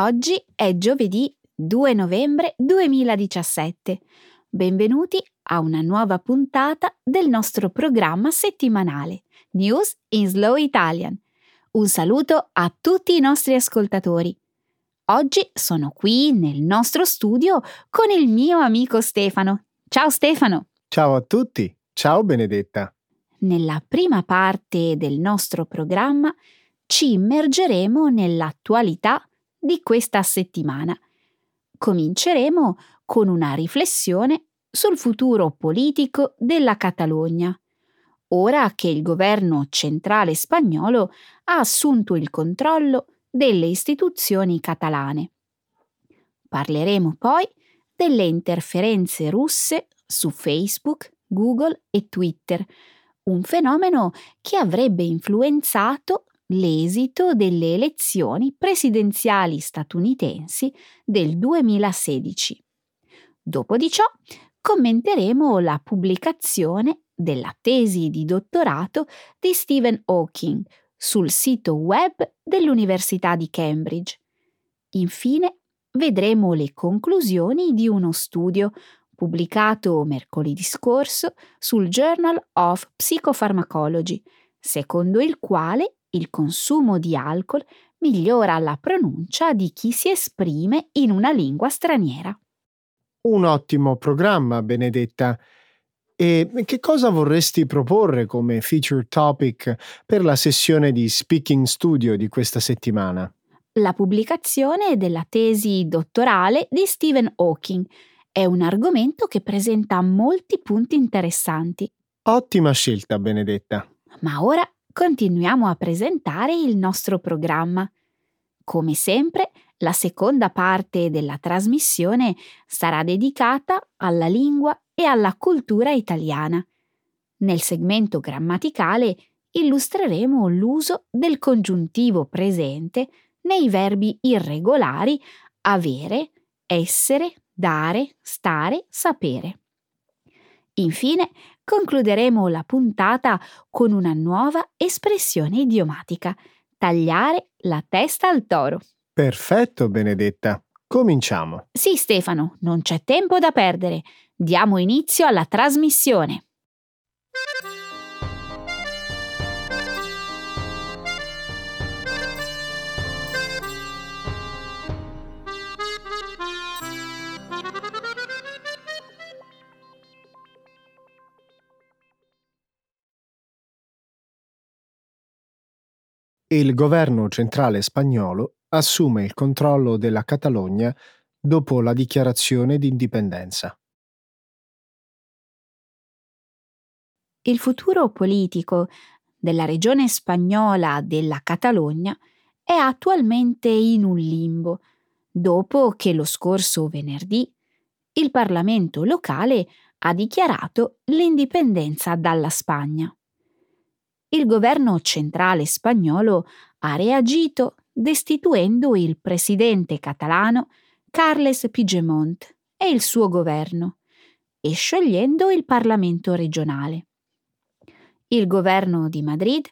Oggi è giovedì 2 novembre 2017. Benvenuti a una nuova puntata del nostro programma settimanale News in Slow Italian. Un saluto a tutti i nostri ascoltatori. Oggi sono qui nel nostro studio con il mio amico Stefano. Ciao Stefano. Ciao a tutti. Ciao Benedetta. Nella prima parte del nostro programma ci immergeremo nell'attualità di questa settimana. Cominceremo con una riflessione sul futuro politico della Catalogna, ora che il governo centrale spagnolo ha assunto il controllo delle istituzioni catalane. Parleremo poi delle interferenze russe su Facebook, Google e Twitter, un fenomeno che avrebbe influenzato l'esito delle elezioni presidenziali statunitensi del 2016. Dopo di ciò commenteremo la pubblicazione della tesi di dottorato di Stephen Hawking sul sito web dell'Università di Cambridge. Infine vedremo le conclusioni di uno studio pubblicato mercoledì scorso sul Journal of Psychopharmacology, secondo il quale il consumo di alcol migliora la pronuncia di chi si esprime in una lingua straniera. Un ottimo programma, Benedetta. E che cosa vorresti proporre come feature topic per la sessione di Speaking Studio di questa settimana? La pubblicazione della tesi dottorale di Stephen Hawking è un argomento che presenta molti punti interessanti. Ottima scelta, Benedetta. Ma ora continuiamo a presentare il nostro programma. Come sempre, la seconda parte della trasmissione sarà dedicata alla lingua e alla cultura italiana. Nel segmento grammaticale illustreremo l'uso del congiuntivo presente nei verbi irregolari avere, essere, dare, stare, sapere. Infine, concluderemo la puntata con una nuova espressione idiomatica, tagliare la testa al toro. Perfetto, Benedetta. Cominciamo. Sì, Stefano, non c'è tempo da perdere. Diamo inizio alla trasmissione. Il governo centrale spagnolo assume il controllo della Catalogna dopo la dichiarazione di indipendenza. Il futuro politico della regione spagnola della Catalogna è attualmente in un limbo, dopo che lo scorso venerdì il Parlamento locale ha dichiarato l'indipendenza dalla Spagna il governo centrale spagnolo ha reagito destituendo il presidente catalano Carles Puigdemont e il suo governo e sciogliendo il Parlamento regionale. Il governo di Madrid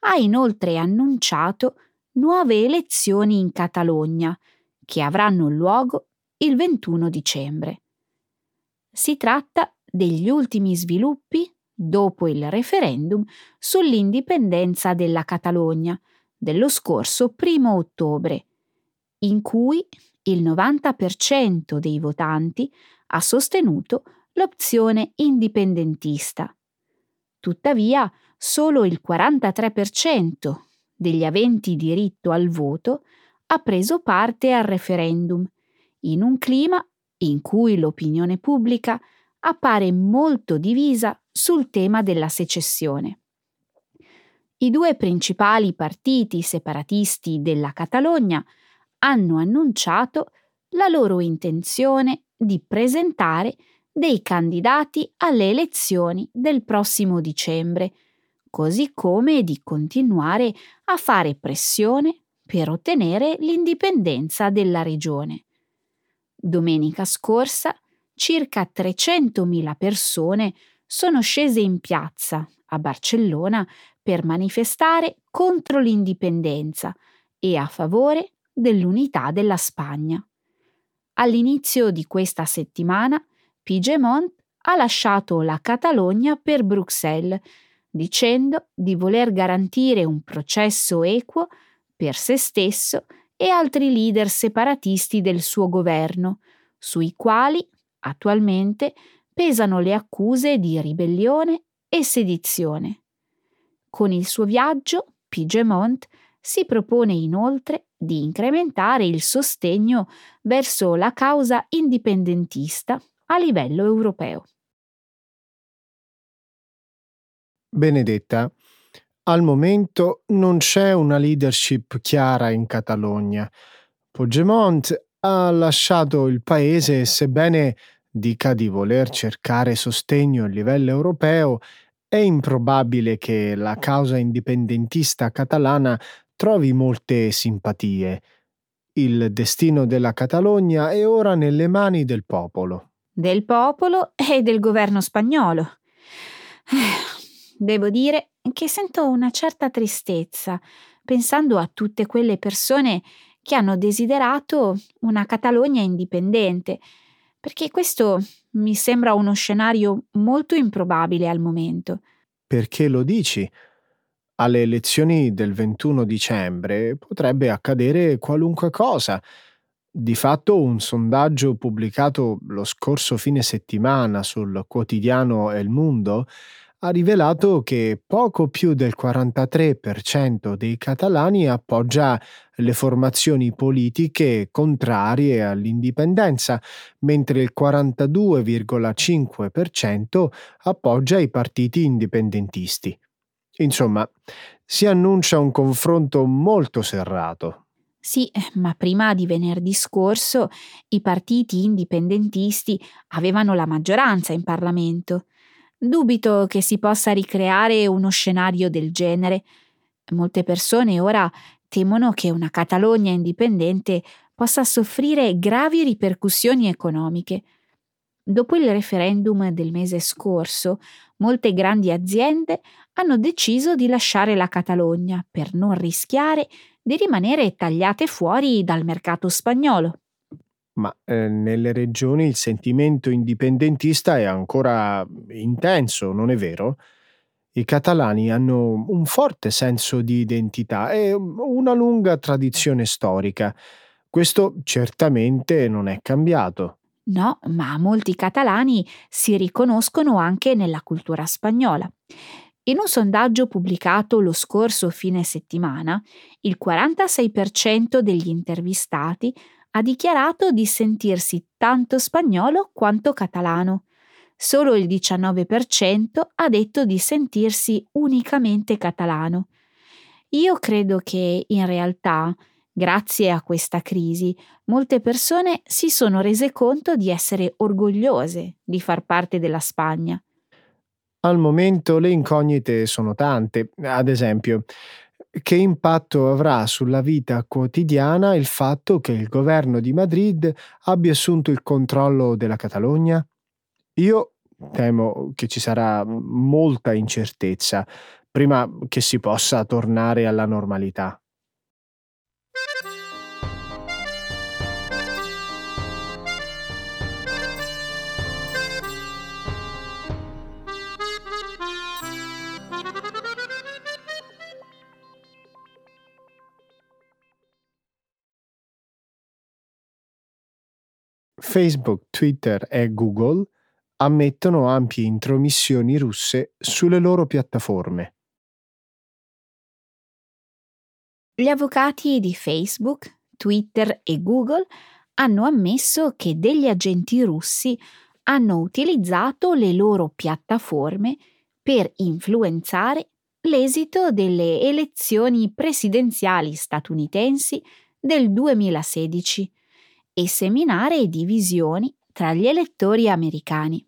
ha inoltre annunciato nuove elezioni in Catalogna che avranno luogo il 21 dicembre. Si tratta degli ultimi sviluppi dopo il referendum sull'indipendenza della Catalogna dello scorso primo ottobre, in cui il 90% dei votanti ha sostenuto l'opzione indipendentista. Tuttavia, solo il 43% degli aventi diritto al voto ha preso parte al referendum, in un clima in cui l'opinione pubblica appare molto divisa sul tema della secessione. I due principali partiti separatisti della Catalogna hanno annunciato la loro intenzione di presentare dei candidati alle elezioni del prossimo dicembre, così come di continuare a fare pressione per ottenere l'indipendenza della regione. Domenica scorsa circa 300.000 persone sono scese in piazza a Barcellona per manifestare contro l'indipendenza e a favore dell'unità della Spagna. All'inizio di questa settimana, Pigemont ha lasciato la Catalogna per Bruxelles, dicendo di voler garantire un processo equo per se stesso e altri leader separatisti del suo governo, sui quali, attualmente, pesano le accuse di ribellione e sedizione. Con il suo viaggio, Pigemont si propone inoltre di incrementare il sostegno verso la causa indipendentista a livello europeo. Benedetta, al momento non c'è una leadership chiara in Catalogna. Puigdemont ha lasciato il paese sebbene dica di voler cercare sostegno a livello europeo, è improbabile che la causa indipendentista catalana trovi molte simpatie. Il destino della Catalogna è ora nelle mani del popolo. Del popolo e del governo spagnolo. Devo dire che sento una certa tristezza pensando a tutte quelle persone che hanno desiderato una Catalogna indipendente, perché questo mi sembra uno scenario molto improbabile al momento. Perché lo dici? Alle elezioni del 21 dicembre potrebbe accadere qualunque cosa. Di fatto un sondaggio pubblicato lo scorso fine settimana sul quotidiano El Mundo ha rivelato che poco più del 43% dei catalani appoggia le formazioni politiche contrarie all'indipendenza, mentre il 42,5% appoggia i partiti indipendentisti. Insomma, si annuncia un confronto molto serrato. Sì, ma prima di venerdì scorso i partiti indipendentisti avevano la maggioranza in Parlamento. Dubito che si possa ricreare uno scenario del genere. Molte persone ora temono che una Catalogna indipendente possa soffrire gravi ripercussioni economiche. Dopo il referendum del mese scorso, molte grandi aziende hanno deciso di lasciare la Catalogna per non rischiare di rimanere tagliate fuori dal mercato spagnolo. Ma eh, nelle regioni il sentimento indipendentista è ancora intenso, non è vero? I catalani hanno un forte senso di identità e una lunga tradizione storica. Questo certamente non è cambiato. No, ma molti catalani si riconoscono anche nella cultura spagnola. In un sondaggio pubblicato lo scorso fine settimana, il 46% degli intervistati ha dichiarato di sentirsi tanto spagnolo quanto catalano. Solo il 19% ha detto di sentirsi unicamente catalano. Io credo che, in realtà, grazie a questa crisi, molte persone si sono rese conto di essere orgogliose di far parte della Spagna. Al momento le incognite sono tante. Ad esempio, che impatto avrà sulla vita quotidiana il fatto che il governo di Madrid abbia assunto il controllo della Catalogna? Io temo che ci sarà molta incertezza prima che si possa tornare alla normalità. Facebook, Twitter e Google ammettono ampie intromissioni russe sulle loro piattaforme. Gli avvocati di Facebook, Twitter e Google hanno ammesso che degli agenti russi hanno utilizzato le loro piattaforme per influenzare l'esito delle elezioni presidenziali statunitensi del 2016 e seminare divisioni tra gli elettori americani.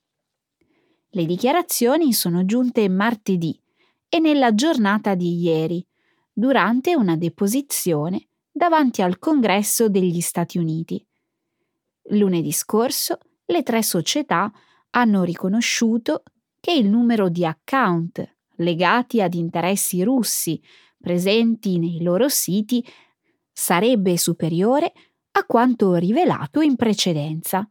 Le dichiarazioni sono giunte martedì e nella giornata di ieri, durante una deposizione davanti al Congresso degli Stati Uniti. Lunedì scorso le tre società hanno riconosciuto che il numero di account legati ad interessi russi presenti nei loro siti sarebbe superiore a quanto rivelato in precedenza.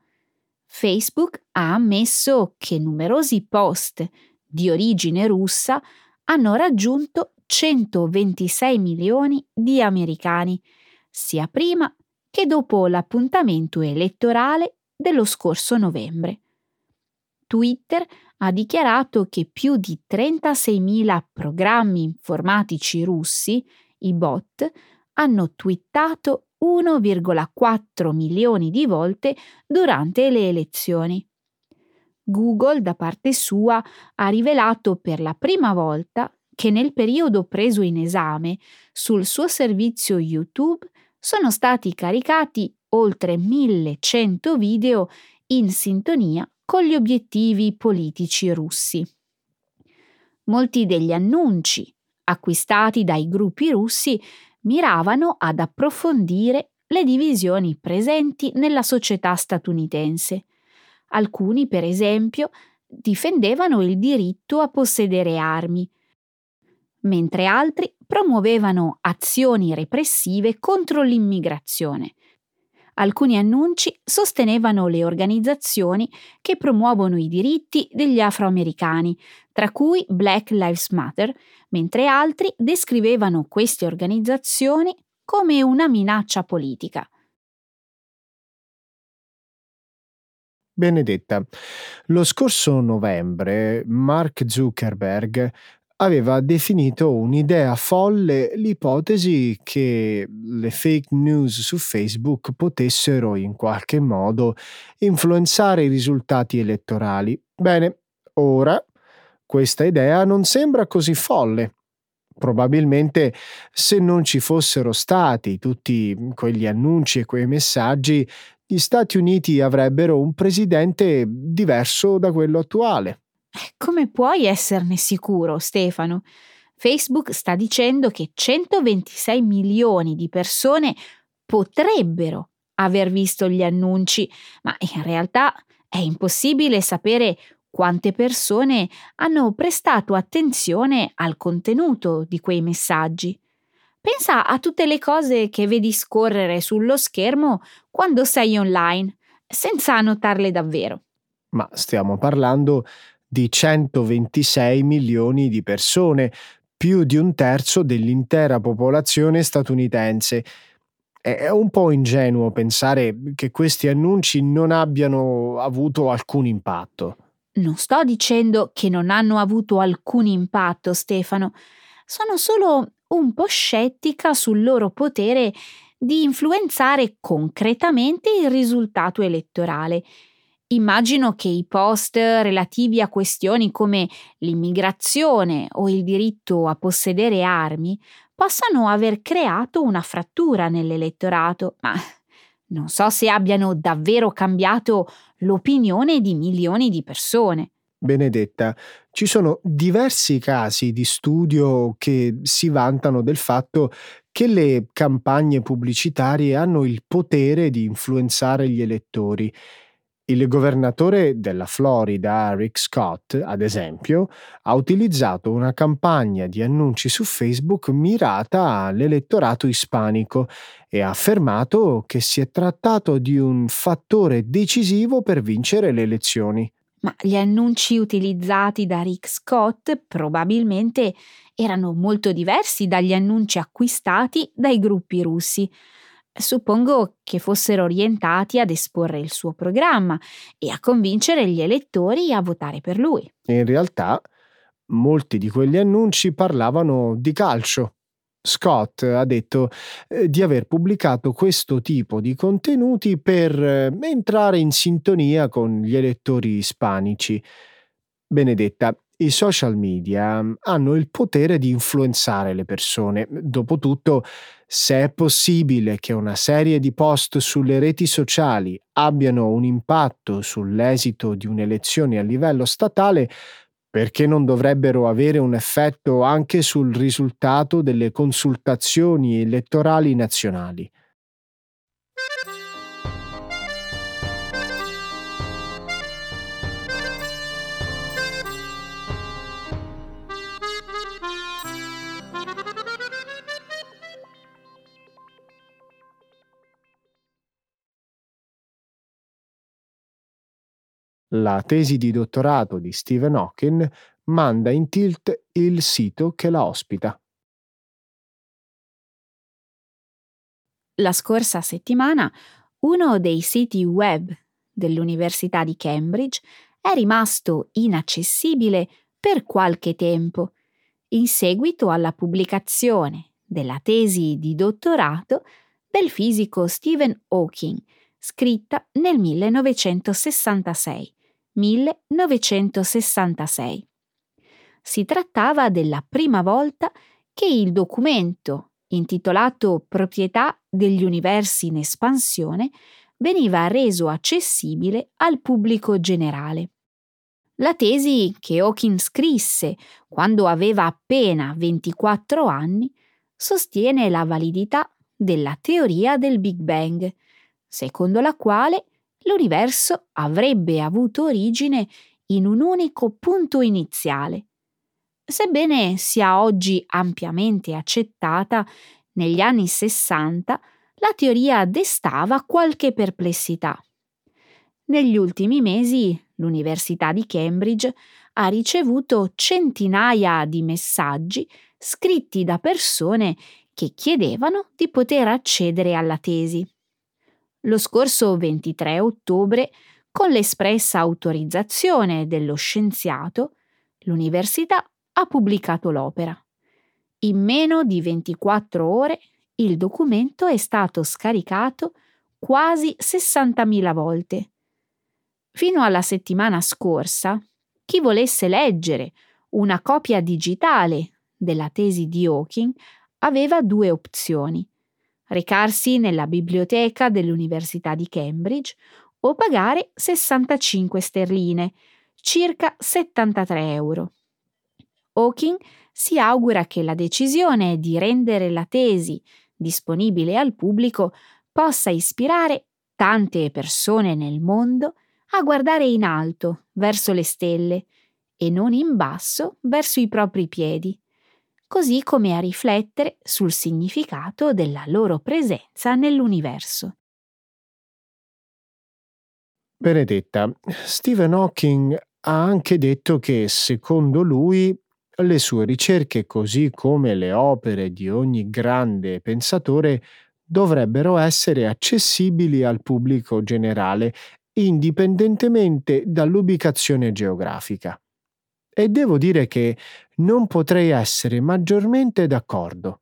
Facebook ha ammesso che numerosi post di origine russa hanno raggiunto 126 milioni di americani, sia prima che dopo l'appuntamento elettorale dello scorso novembre. Twitter ha dichiarato che più di 36.000 programmi informatici russi, i bot, hanno twittato 1,4 milioni di volte durante le elezioni. Google, da parte sua, ha rivelato per la prima volta che nel periodo preso in esame sul suo servizio YouTube sono stati caricati oltre 1100 video in sintonia con gli obiettivi politici russi. Molti degli annunci acquistati dai gruppi russi miravano ad approfondire le divisioni presenti nella società statunitense. Alcuni, per esempio, difendevano il diritto a possedere armi, mentre altri promuovevano azioni repressive contro l'immigrazione. Alcuni annunci sostenevano le organizzazioni che promuovono i diritti degli afroamericani, tra cui Black Lives Matter, mentre altri descrivevano queste organizzazioni come una minaccia politica. Benedetta, lo scorso novembre Mark Zuckerberg aveva definito un'idea folle l'ipotesi che le fake news su Facebook potessero in qualche modo influenzare i risultati elettorali. Bene, ora questa idea non sembra così folle. Probabilmente se non ci fossero stati tutti quegli annunci e quei messaggi, gli Stati Uniti avrebbero un presidente diverso da quello attuale. Come puoi esserne sicuro, Stefano? Facebook sta dicendo che 126 milioni di persone potrebbero aver visto gli annunci, ma in realtà è impossibile sapere quante persone hanno prestato attenzione al contenuto di quei messaggi. Pensa a tutte le cose che vedi scorrere sullo schermo quando sei online, senza notarle davvero. Ma stiamo parlando di 126 milioni di persone, più di un terzo dell'intera popolazione statunitense. È un po' ingenuo pensare che questi annunci non abbiano avuto alcun impatto. Non sto dicendo che non hanno avuto alcun impatto, Stefano. Sono solo un po' scettica sul loro potere di influenzare concretamente il risultato elettorale. Immagino che i post relativi a questioni come l'immigrazione o il diritto a possedere armi possano aver creato una frattura nell'elettorato, ma non so se abbiano davvero cambiato l'opinione di milioni di persone. Benedetta, ci sono diversi casi di studio che si vantano del fatto che le campagne pubblicitarie hanno il potere di influenzare gli elettori il governatore della Florida, Rick Scott, ad esempio, ha utilizzato una campagna di annunci su Facebook mirata all'elettorato ispanico e ha affermato che si è trattato di un fattore decisivo per vincere le elezioni. Ma gli annunci utilizzati da Rick Scott probabilmente erano molto diversi dagli annunci acquistati dai gruppi russi. Suppongo che fossero orientati ad esporre il suo programma e a convincere gli elettori a votare per lui. In realtà, molti di quegli annunci parlavano di calcio. Scott ha detto eh, di aver pubblicato questo tipo di contenuti per eh, entrare in sintonia con gli elettori ispanici. Benedetta, i social media mm, hanno il potere di influenzare le persone. Dopotutto, se è possibile che una serie di post sulle reti sociali abbiano un impatto sull'esito di un'elezione a livello statale, perché non dovrebbero avere un effetto anche sul risultato delle consultazioni elettorali nazionali? La tesi di dottorato di Stephen Hawking manda in tilt il sito che la ospita. La scorsa settimana uno dei siti web dell'Università di Cambridge è rimasto inaccessibile per qualche tempo, in seguito alla pubblicazione della tesi di dottorato del fisico Stephen Hawking, scritta nel 1966. 1966. Si trattava della prima volta che il documento intitolato Proprietà degli universi in espansione, veniva reso accessibile al pubblico generale. La tesi che Hawking scrisse quando aveva appena 24 anni sostiene la validità della teoria del Big Bang, secondo la quale l'universo avrebbe avuto origine in un unico punto iniziale, Sebbene sia oggi ampiamente accettata, negli anni 60 la teoria destava qualche perplessità. Negli ultimi mesi l'Università di Cambridge ha ricevuto centinaia di messaggi scritti da persone che chiedevano di poter accedere alla tesi. Lo scorso 23 ottobre, con l'espressa autorizzazione dello scienziato, l'università ha pubblicato l'opera. In meno di 24 ore il documento è stato scaricato quasi 60.000 volte. Fino alla settimana scorsa, chi volesse leggere una copia digitale della tesi di Hawking aveva due opzioni recarsi nella biblioteca dell'Università di Cambridge o pagare 65 sterline, circa 73 euro. Hawking si augura che la decisione di rendere la tesi disponibile al pubblico possa ispirare tante persone nel mondo a guardare in alto verso le stelle e non in basso verso i propri piedi, così come a riflettere sul significato della loro presenza nell'universo. Benedetta, Stephen Hawking ha anche detto che secondo lui le sue ricerche, così come le opere di ogni grande pensatore, dovrebbero essere accessibili al pubblico generale, indipendentemente dall'ubicazione geografica. E devo dire che non potrei essere maggiormente d'accordo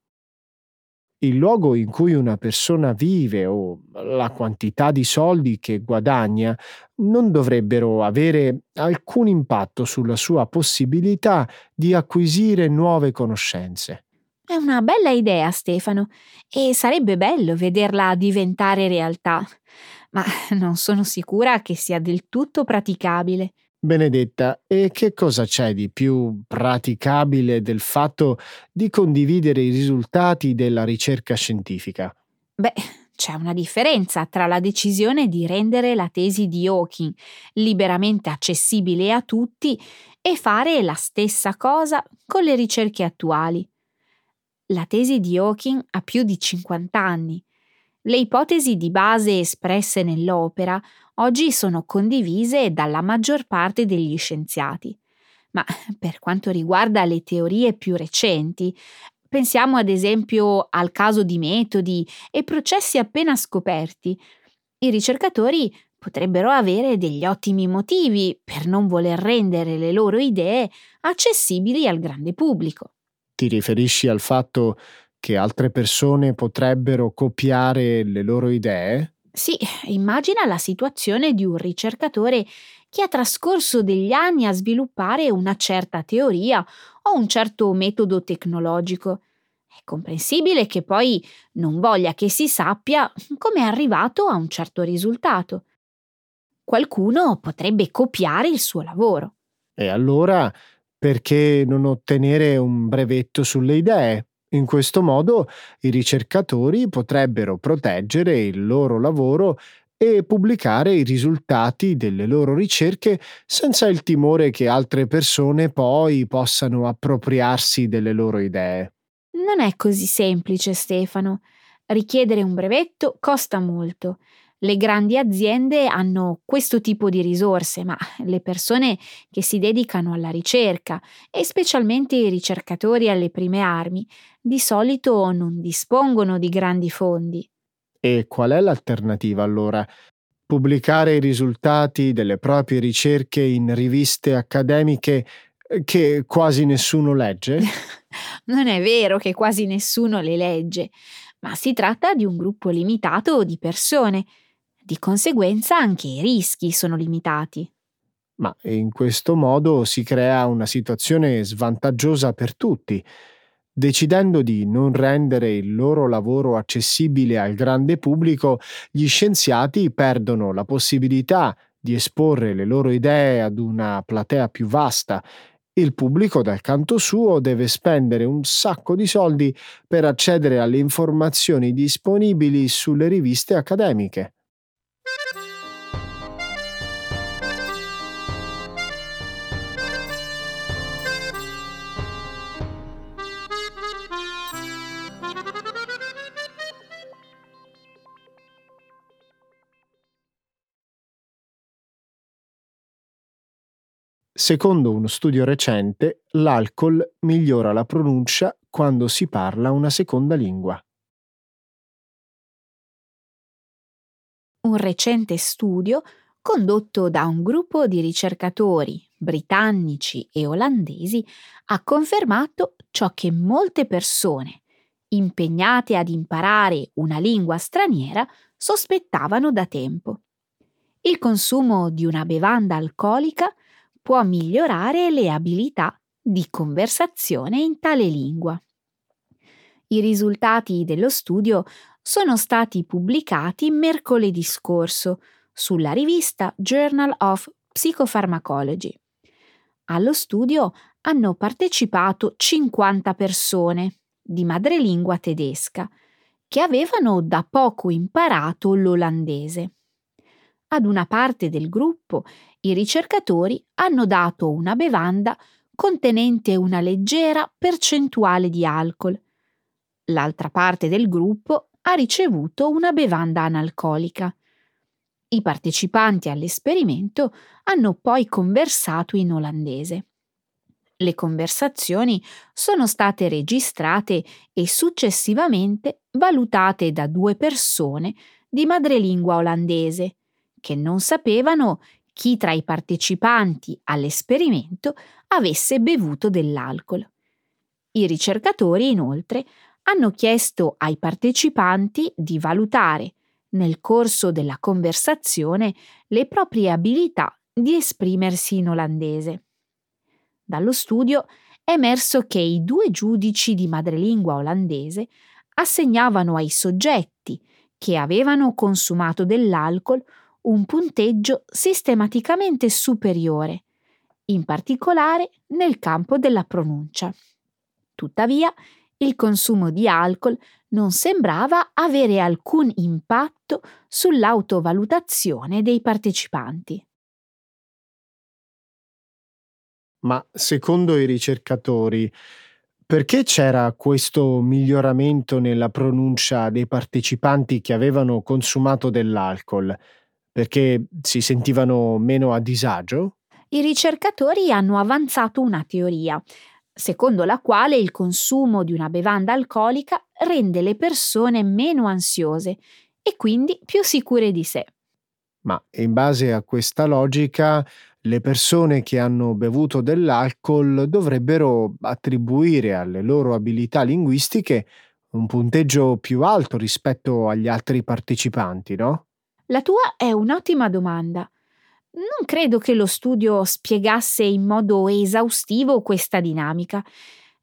il luogo in cui una persona vive o la quantità di soldi che guadagna non dovrebbero avere alcun impatto sulla sua possibilità di acquisire nuove conoscenze. È una bella idea, Stefano, e sarebbe bello vederla diventare realtà, ma non sono sicura che sia del tutto praticabile. Benedetta, e che cosa c'è di più praticabile del fatto di condividere i risultati della ricerca scientifica? Beh, c'è una differenza tra la decisione di rendere la tesi di Hawking liberamente accessibile a tutti e fare la stessa cosa con le ricerche attuali. La tesi di Hawking ha più di 50 anni. Le ipotesi di base espresse nell'opera oggi sono condivise dalla maggior parte degli scienziati. Ma per quanto riguarda le teorie più recenti, pensiamo ad esempio al caso di metodi e processi appena scoperti. I ricercatori potrebbero avere degli ottimi motivi per non voler rendere le loro idee accessibili al grande pubblico. Ti riferisci al fatto che altre persone potrebbero copiare le loro idee? Sì, immagina la situazione di un ricercatore che ha trascorso degli anni a sviluppare una certa teoria o un certo metodo tecnologico. È comprensibile che poi non voglia che si sappia come è arrivato a un certo risultato. Qualcuno potrebbe copiare il suo lavoro. E allora perché non ottenere un brevetto sulle idee? In questo modo i ricercatori potrebbero proteggere il loro lavoro e pubblicare i risultati delle loro ricerche senza il timore che altre persone poi possano appropriarsi delle loro idee. Non è così semplice, Stefano. Richiedere un brevetto costa molto. Le grandi aziende hanno questo tipo di risorse, ma le persone che si dedicano alla ricerca, e specialmente i ricercatori alle prime armi, di solito non dispongono di grandi fondi. E qual è l'alternativa allora? Pubblicare i risultati delle proprie ricerche in riviste accademiche eh, che quasi nessuno legge? non è vero che quasi nessuno le legge, ma si tratta di un gruppo limitato di persone. Di conseguenza anche i rischi sono limitati. Ma in questo modo si crea una situazione svantaggiosa per tutti. Decidendo di non rendere il loro lavoro accessibile al grande pubblico, gli scienziati perdono la possibilità di esporre le loro idee ad una platea più vasta il pubblico, dal canto suo, deve spendere un sacco di soldi per accedere alle informazioni disponibili sulle riviste accademiche. Secondo uno studio recente, l'alcol migliora la pronuncia quando si parla una seconda lingua. Un recente studio condotto da un gruppo di ricercatori britannici e olandesi ha confermato ciò che molte persone, impegnate ad imparare una lingua straniera, sospettavano da tempo. Il consumo di una bevanda alcolica può migliorare le abilità di conversazione in tale lingua. I risultati dello studio sono stati pubblicati mercoledì scorso sulla rivista Journal of Psychopharmacology. Allo studio hanno partecipato 50 persone di madrelingua tedesca che avevano da poco imparato l'olandese. Ad una parte del gruppo i ricercatori hanno dato una bevanda contenente una leggera percentuale di alcol. L'altra parte del gruppo ha ricevuto una bevanda analcolica. I partecipanti all'esperimento hanno poi conversato in olandese. Le conversazioni sono state registrate e successivamente valutate da due persone di madrelingua olandese che non sapevano chi tra i partecipanti all'esperimento avesse bevuto dell'alcol. I ricercatori, inoltre, hanno chiesto ai partecipanti di valutare, nel corso della conversazione, le proprie abilità di esprimersi in olandese. Dallo studio è emerso che i due giudici di madrelingua olandese assegnavano ai soggetti che avevano consumato dell'alcol un punteggio sistematicamente superiore, in particolare nel campo della pronuncia. Tuttavia, il consumo di alcol non sembrava avere alcun impatto sull'autovalutazione dei partecipanti. Ma secondo i ricercatori, perché c'era questo miglioramento nella pronuncia dei partecipanti che avevano consumato dell'alcol? Perché si sentivano meno a disagio? I ricercatori hanno avanzato una teoria, secondo la quale il consumo di una bevanda alcolica rende le persone meno ansiose e quindi più sicure di sé. Ma in base a questa logica, le persone che hanno bevuto dell'alcol dovrebbero attribuire alle loro abilità linguistiche un punteggio più alto rispetto agli altri partecipanti, no? La tua è un'ottima domanda. Non credo che lo studio spiegasse in modo esaustivo questa dinamica.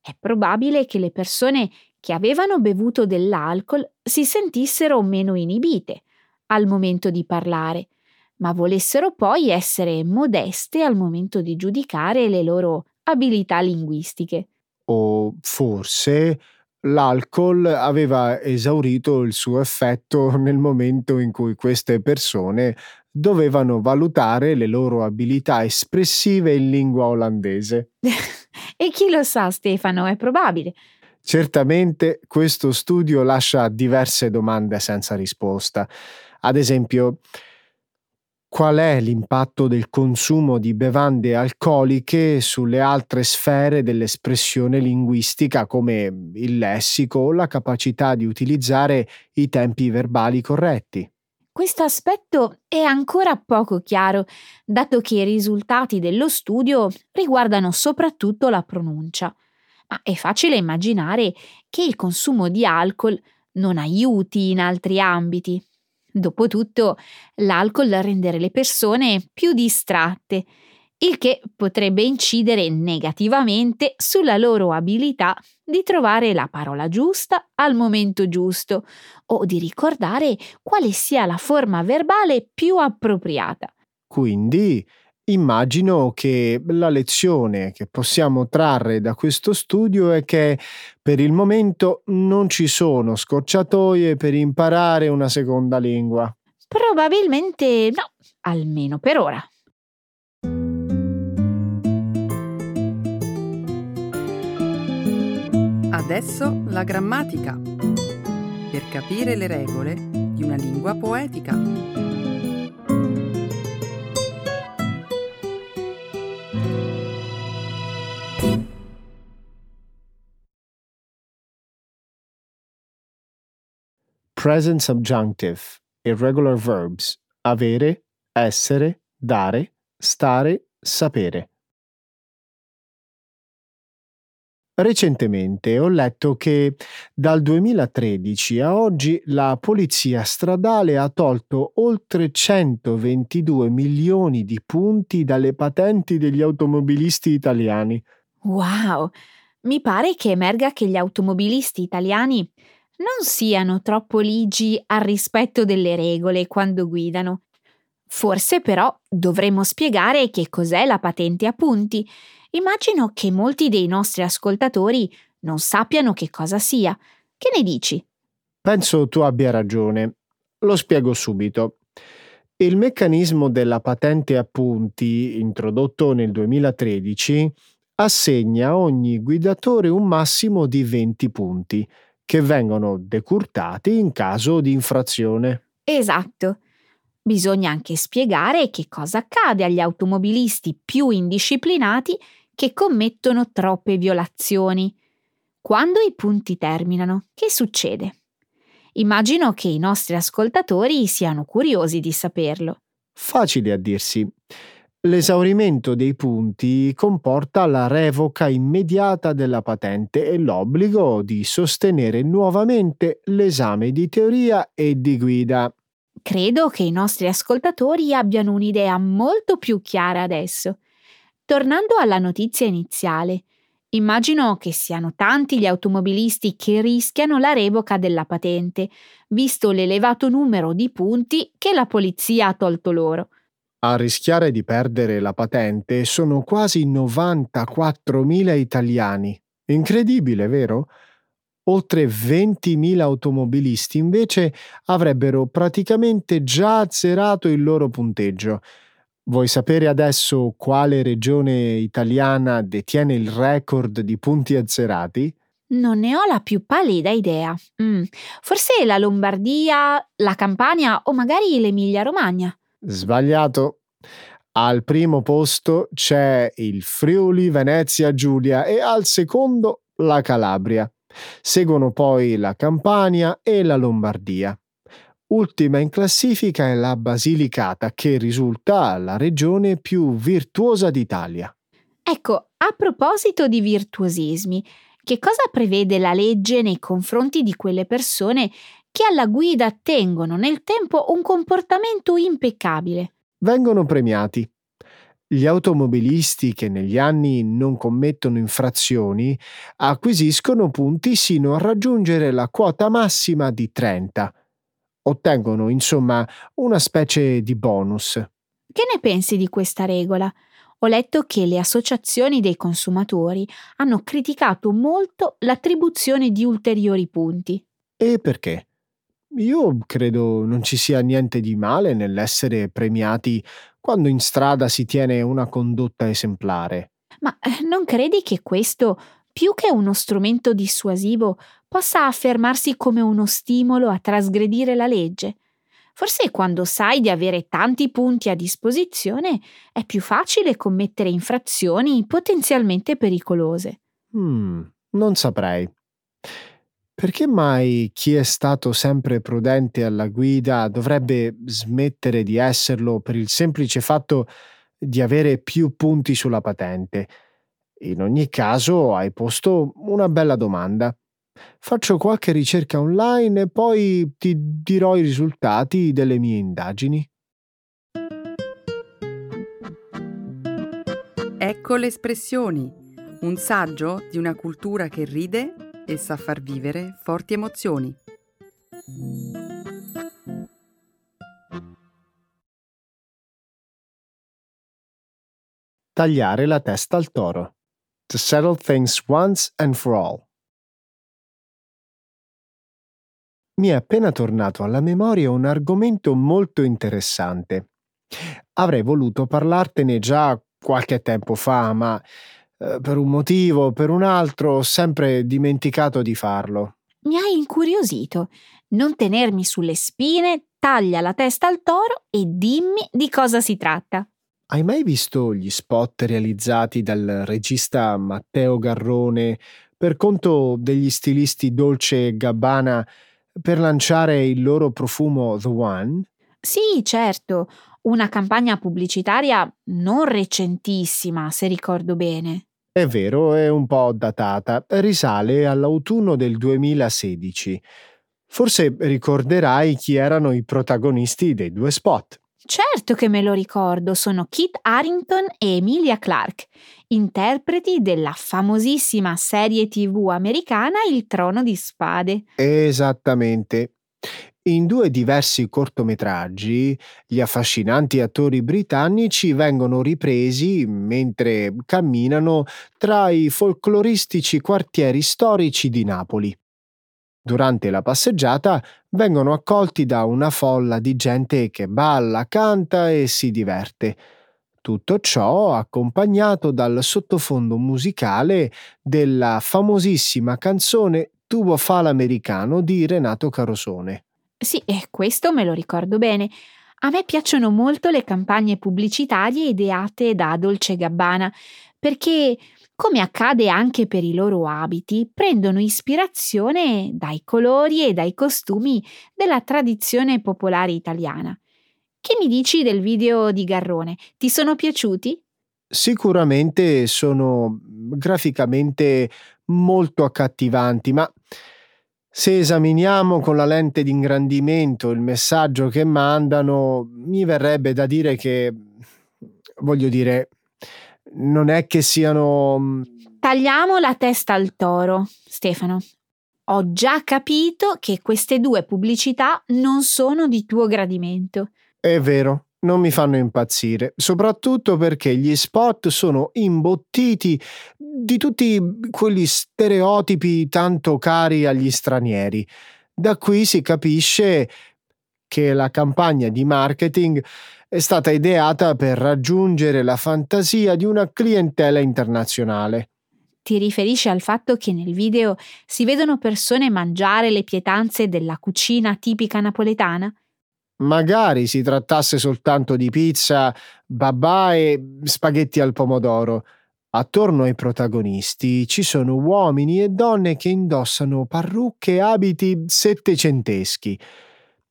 È probabile che le persone che avevano bevuto dell'alcol si sentissero meno inibite al momento di parlare, ma volessero poi essere modeste al momento di giudicare le loro abilità linguistiche. O forse l'alcol aveva esaurito il suo effetto nel momento in cui queste persone dovevano valutare le loro abilità espressive in lingua olandese. e chi lo sa, Stefano, è probabile. Certamente questo studio lascia diverse domande senza risposta. Ad esempio, qual è l'impatto del consumo di bevande alcoliche sulle altre sfere dell'espressione linguistica come il lessico o la capacità di utilizzare i tempi verbali corretti. Questo aspetto è ancora poco chiaro, dato che i risultati dello studio riguardano soprattutto la pronuncia. Ma è facile immaginare che il consumo di alcol non aiuti in altri ambiti. Dopotutto, l'alcol rende le persone più distratte, il che potrebbe incidere negativamente sulla loro abilità di trovare la parola giusta al momento giusto o di ricordare quale sia la forma verbale più appropriata. Quindi immagino che la lezione che possiamo trarre da questo studio è che per il momento non ci sono scorciatoie per imparare una seconda lingua. Probabilmente no, almeno per ora. Adesso la grammatica. Per capire le regole di una lingua poetica. Present subjunctive, irregular verbs, avere, essere, dare, stare, sapere. Recentemente ho letto che dal 2013 a oggi la polizia stradale ha tolto oltre 122 milioni di punti dalle patenti degli automobilisti italiani. Wow! Mi pare che emerga che gli automobilisti italiani non siano troppo ligi al rispetto delle regole quando guidano. Forse però dovremmo spiegare che cos'è la patente a punti Immagino che molti dei nostri ascoltatori non sappiano che cosa sia. Che ne dici? Penso tu abbia ragione. Lo spiego subito. Il meccanismo della patente a punti, introdotto nel 2013, assegna a ogni guidatore un massimo di 20 punti, che vengono decurtati in caso di infrazione. Esatto. Bisogna anche spiegare che cosa accade agli automobilisti più indisciplinati che commettono troppe violazioni. Quando i punti terminano, che succede? Immagino che i nostri ascoltatori siano curiosi di saperlo. Facile a dirsi. L'esaurimento dei punti comporta la revoca immediata della patente e l'obbligo di sostenere nuovamente l'esame di teoria e di guida. Credo che i nostri ascoltatori abbiano un'idea molto più chiara adesso. Tornando alla notizia iniziale, immagino che siano tanti gli automobilisti che rischiano la revoca della patente, visto l'elevato numero di punti che la polizia ha tolto loro. A rischiare di perdere la patente sono quasi 94.000 italiani. Incredibile, vero? Oltre 20.000 automobilisti invece avrebbero praticamente già azzerato il loro punteggio Vuoi sapere adesso quale regione italiana detiene il record di punti azzerati? Non ne ho la più pallida idea. Mm, forse la Lombardia, la Campania o magari l'Emilia-Romagna. Sbagliato. Al primo posto c'è il Friuli Venezia Giulia e al secondo la Calabria. Seguono poi la Campania e la Lombardia. Ultima in classifica è la Basilicata, che risulta la regione più virtuosa d'Italia. Ecco, a proposito di virtuosismi, che cosa prevede la legge nei confronti di quelle persone che alla guida tengono nel tempo un comportamento impeccabile? Vengono premiati. Gli automobilisti che negli anni non commettono infrazioni acquisiscono punti sino a raggiungere la quota massima di 30 Ottengono, insomma, una specie di bonus. Che ne pensi di questa regola? Ho letto che le associazioni dei consumatori hanno criticato molto l'attribuzione di ulteriori punti. E perché? Io credo non ci sia niente di male nell'essere premiati quando in strada si tiene una condotta esemplare. Ma eh, non credi che questo più che uno strumento dissuasivo, possa affermarsi come uno stimolo a trasgredire la legge. Forse quando sai di avere tanti punti a disposizione è più facile commettere infrazioni potenzialmente pericolose. Hmm, non saprei. Perché mai chi è stato sempre prudente alla guida dovrebbe smettere di esserlo per il semplice fatto di avere più punti sulla patente? In ogni caso hai posto una bella domanda. Faccio qualche ricerca online e poi ti dirò i risultati delle mie indagini. Ecco le espressioni, un saggio di una cultura che ride e sa far vivere forti emozioni. Tagliare la testa al toro. To settle things once and for all. Mi è appena tornato alla memoria un argomento molto interessante. Avrei voluto parlartene già qualche tempo fa, ma eh, per un motivo o per un altro ho sempre dimenticato di farlo. Mi hai incuriosito. Non tenermi sulle spine, taglia la testa al toro e dimmi di cosa si tratta. Hai mai visto gli spot realizzati dal regista Matteo Garrone per conto degli stilisti Dolce e Gabbana per lanciare il loro profumo The One? Sì, certo, una campagna pubblicitaria non recentissima, se ricordo bene. È vero, è un po' datata, risale all'autunno del 2016. Forse ricorderai chi erano i protagonisti dei due spot. Certo che me lo ricordo, sono Kit Harrington e Emilia Clarke, interpreti della famosissima serie tv americana Il Trono di Spade. Esattamente. In due diversi cortometraggi, gli affascinanti attori britannici vengono ripresi mentre camminano tra i folcloristici quartieri storici di Napoli. Durante la passeggiata vengono accolti da una folla di gente che balla, canta e si diverte. Tutto ciò accompagnato dal sottofondo musicale della famosissima canzone Tubo Fala Americano di Renato Carosone. Sì, e questo me lo ricordo bene. A me piacciono molto le campagne pubblicitarie ideate da Dolce Gabbana, perché, come accade anche per i loro abiti, prendono ispirazione dai colori e dai costumi della tradizione popolare italiana. Che mi dici del video di Garrone? Ti sono piaciuti? Sicuramente sono graficamente molto accattivanti, ma se esaminiamo con la lente di ingrandimento il messaggio che mandano, mi verrebbe da dire che, voglio dire, non è che siano... Mm, Tagliamo la testa al toro, Stefano. Ho già capito che queste due pubblicità non sono di tuo gradimento. È vero, non mi fanno impazzire, soprattutto perché gli spot sono imbottiti di tutti quegli stereotipi tanto cari agli stranieri. Da qui si capisce che la campagna di marketing è stata ideata per raggiungere la fantasia di una clientela internazionale. Ti riferisci al fatto che nel video si vedono persone mangiare le pietanze della cucina tipica napoletana? Magari si trattasse soltanto di pizza, babà e spaghetti al pomodoro. Attorno ai protagonisti ci sono uomini e donne che indossano parrucche e abiti settecenteschi.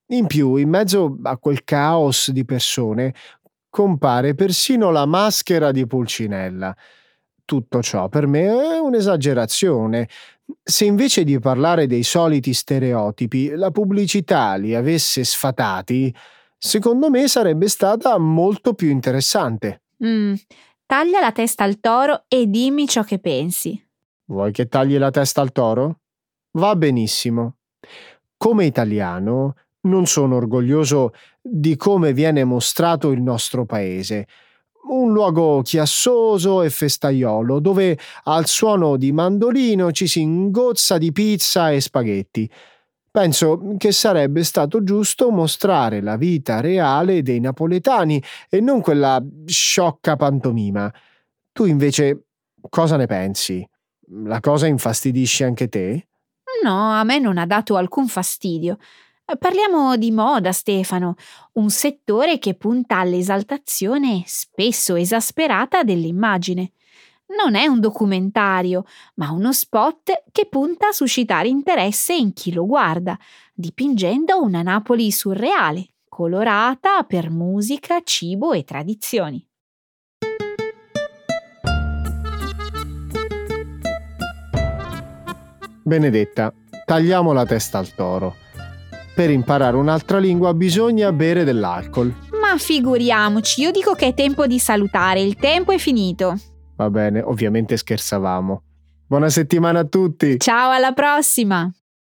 In più, in mezzo a quel caos di persone, compare persino la maschera di Pulcinella. Tutto ciò per me è un'esagerazione, se invece di parlare dei soliti stereotipi la pubblicità li avesse sfatati, secondo me sarebbe stata molto più interessante. Mm, taglia la testa al toro e dimmi ciò che pensi. Vuoi che tagli la testa al toro? Va benissimo. Come italiano non sono orgoglioso di come viene mostrato il nostro paese, un luogo chiassoso e festaiolo, dove al suono di mandolino ci si ingozza di pizza e spaghetti. Penso che sarebbe stato giusto mostrare la vita reale dei napoletani e non quella sciocca pantomima. Tu invece cosa ne pensi? La cosa infastidisce anche te? No, a me non ha dato alcun fastidio. Parliamo di moda, Stefano, un settore che punta all'esaltazione spesso esasperata dell'immagine. Non è un documentario, ma uno spot che punta a suscitare interesse in chi lo guarda, dipingendo una Napoli surreale, colorata per musica, cibo e tradizioni. Benedetta, tagliamo la testa al toro. Per imparare un'altra lingua bisogna bere dell'alcol. Ma figuriamoci, io dico che è tempo di salutare, il tempo è finito. Va bene, ovviamente scherzavamo. Buona settimana a tutti! Ciao, alla prossima!